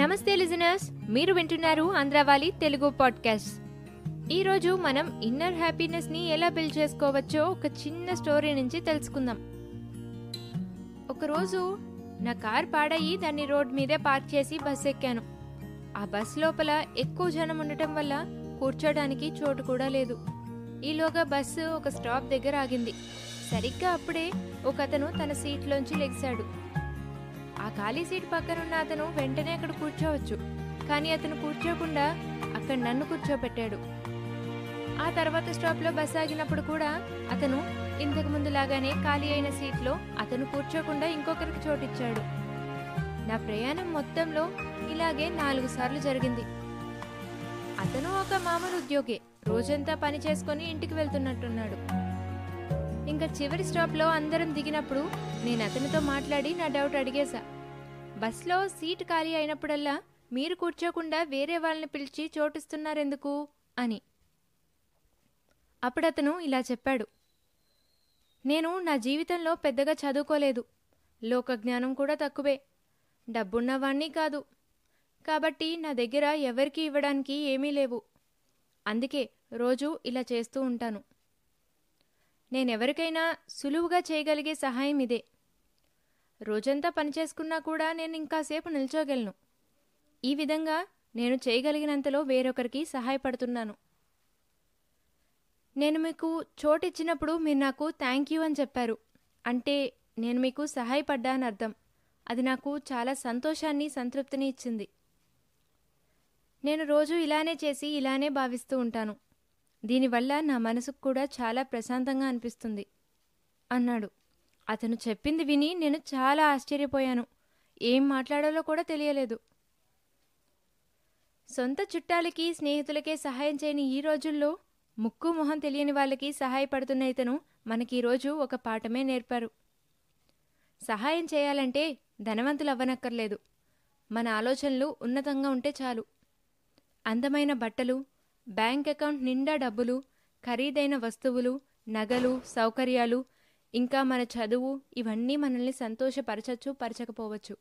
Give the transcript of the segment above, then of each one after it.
నమస్తే లిజనర్స్. మీరు వింటున్నారు ఆంధ్రావాలి తెలుగు పాడ్కాస్ట్. ఈరోజు మనం ఇన్నర్ హ్యాపీనెస్ని ఎలా బిల్డ్ చేసుకోవచ్చో ఒక చిన్న స్టోరీ నుంచి తెలుసుకుందాం. ఒకరోజు నా కార్ పాడయి దాన్ని రోడ్ మీదే పార్క్ చేసి బస్ ఎక్కాను. ఆ బస్ లోపల ఎక్కువ జనం ఉండటం వల్ల కూర్చోడానికి చోటు కూడా లేదు. ఈలోగా బస్సు ఒక స్టాప్ దగ్గర ఆగింది. సరిగ్గా అప్పుడే ఒక అతను తన సీట్లోంచి లెగిశాడు. ఆ ఖాళీ సీట్ పక్కనున్న అతను వెంటనే అక్కడ కూర్చోవచ్చు. కానీ అతను కూర్చోకుండా అక్కడ నన్ను కూర్చోబెట్టాడు ఆ తర్వాత స్టాప్లో బస్ ఆగినప్పుడు కూడా అతను ఇంతకు ముందు లాగానే ఖాళీ అయిన సీట్లో అతను కూర్చోకుండా ఇంకొకరికి చోటిచ్చాడు. నా ప్రయాణం మొత్తంలో ఇలాగే నాలుగు సార్లు జరిగింది. అతను ఒక మామూలు ఉద్యోగి రోజంతా పని చేసుకొని ఇంటికి వెళ్తున్నట్టున్నాడు. ఇంకా చివరి స్టాప్లో అందరం దిగినప్పుడు నేను అతనితో మాట్లాడి నా డౌట్ అడిగేశా. బస్లో సీటు ఖాళీ అయినప్పుడల్లా మీరు కూర్చోకుండా వేరే వాళ్ళని పిలిచి చోటిస్తున్నారెందుకు? అని. అప్పుడతను ఇలా చెప్పాడు. నేను నా జీవితంలో పెద్దగా చదువుకోలేదు. లోకజ్ఞానం కూడా తక్కువే. డబ్బున్నవాణ్ణి కాదు. కాబట్టి నా దగ్గర ఎవరికీ ఇవ్వడానికి ఏమీ లేవు. అందుకే రోజు ఇలా చేస్తూ ఉంటాను. నేనెవరికైనా సులువుగా చేయగలిగే సహాయం ఇదే. రోజంతా పనిచేసుకున్నా కూడా నేను ఇంకాసేపు నిల్చోగలను. ఈ విధంగా నేను చేయగలిగినంతలో వేరొకరికి సహాయపడుతున్నాను. నేను మీకు చోటిచ్చినప్పుడు మీరు నాకు థ్యాంక్ యూ అని చెప్పారు. అంటే నేను మీకు సహాయపడ్డా అర్థం అది నాకు చాలా సంతోషాన్ని సంతృప్తిని ఇచ్చింది. నేను రోజు ఇలానే చేసి ఇలానే భావిస్తూ ఉంటాను. దీనివల్ల నా మనసుకు కూడా చాలా ప్రశాంతంగా అనిపిస్తుంది. అన్నాడు. అతను చెప్పింది విని నేను చాలా ఆశ్చర్యపోయాను. ఏం మాట్లాడాలో కూడా తెలియలేదు. సొంత చుట్టాలకి స్నేహితులకే సహాయం చేయని ఈ రోజుల్లో ముక్కు మొహం తెలియని వాళ్ళకి సహాయపడుతున్న ఇతను మనకి ఈరోజు ఒక పాఠమే నేర్పారు. సహాయం చేయాలంటే ధనవంతులు అవ్వనక్కర్లేదు మన ఆలోచనలు ఉన్నతంగా ఉంటే చాలు. అందమైన బట్టలు బ్యాంక్ అకౌంట్ నిండా డబ్బులు ఖరీదైన వస్తువులు నగలు సౌకర్యాలు ఇంకా మన చదువు ఇవన్నీ మనల్ని సంతోషపరచచ్చు పరచకపోవచ్చు.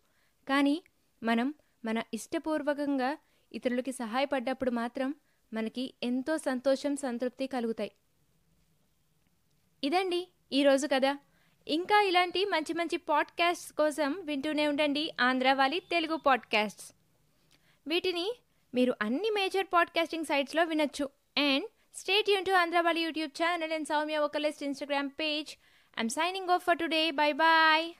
కానీ మనం మన ఇష్టపూర్వకంగా ఇతరులకి సహాయపడ్డప్పుడు మాత్రం మనకి ఎంతో సంతోషం సంతృప్తి కలుగుతాయి. ఇదండి ఈరోజు కదా ఇంకా ఇలాంటి మంచి మంచి పాడ్కాస్ట్స్ కోసం వింటూనే ఉండండి ఆంధ్రావాలి తెలుగు పాడ్కాస్ట్స్. వీటిని మీరు అన్ని మేజర్ పాడ్కాస్టింగ్ సైట్స్లో వినొచ్చు. And stay Yoon to Andhrawali YouTube channel and Soumya ఒకలిస్ట్ Instagram page I'm signing off for today. Bye bye.